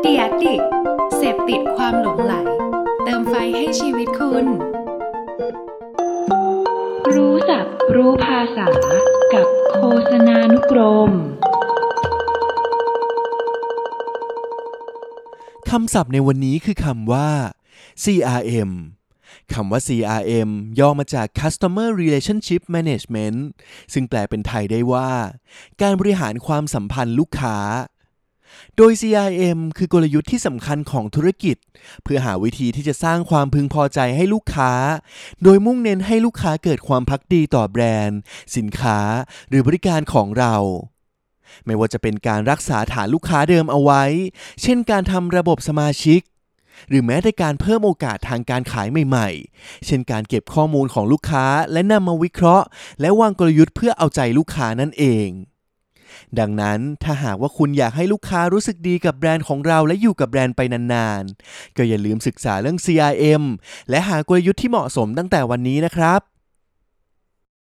เดียดิกเสพติดความหลงไหล เติมไฟให้ชีวิตคุณ รู้ศัพท์รู้ภาษากับโฆษณานุกรมคำศัพท์ในวันนี้คือคำว่า CRM คำว่า CRM ย่อมาจาก Customer Relationship Management ซึ่งแปลเป็นไทยได้ว่า การบริหารความสัมพันธ์ลูกค้า โดย CRM คือกลยุทธ์ที่สำคัญของธุรกิจ เพื่อหาวิธีที่จะสร้างความพึงพอใจให้ลูกค้า โดยมุ่งเน้นให้ลูกค้าเกิดความพักดีต่อแบรนด์ สินค้า หรือบริการของเราไม่ว่าจะเป็นการรักษาฐานลูกค้าเดิมเอาไว้ เช่นการทำระบบสมาชิก หรือแม้แต่การเพิ่มโอกาสทางการขายใหม่ๆ เช่นการเก็บข้อมูลของลูกค้าและนำมาวิเคราะห์ และวางกลยุทธ์เพื่อเอาใจลูกค้านั่นเอง ดังนั้นถ้าหากว่าคุณอยากให้ลูกค้ารู้สึกดีกับแบรนด์ของเราและอยู่กับแบรนด์ไปนานๆ ก็อย่าลืมศึกษาเรื่อง CRM และหากลยุทธ์ที่เหมาะสมตั้งแต่วันนี้นะครับ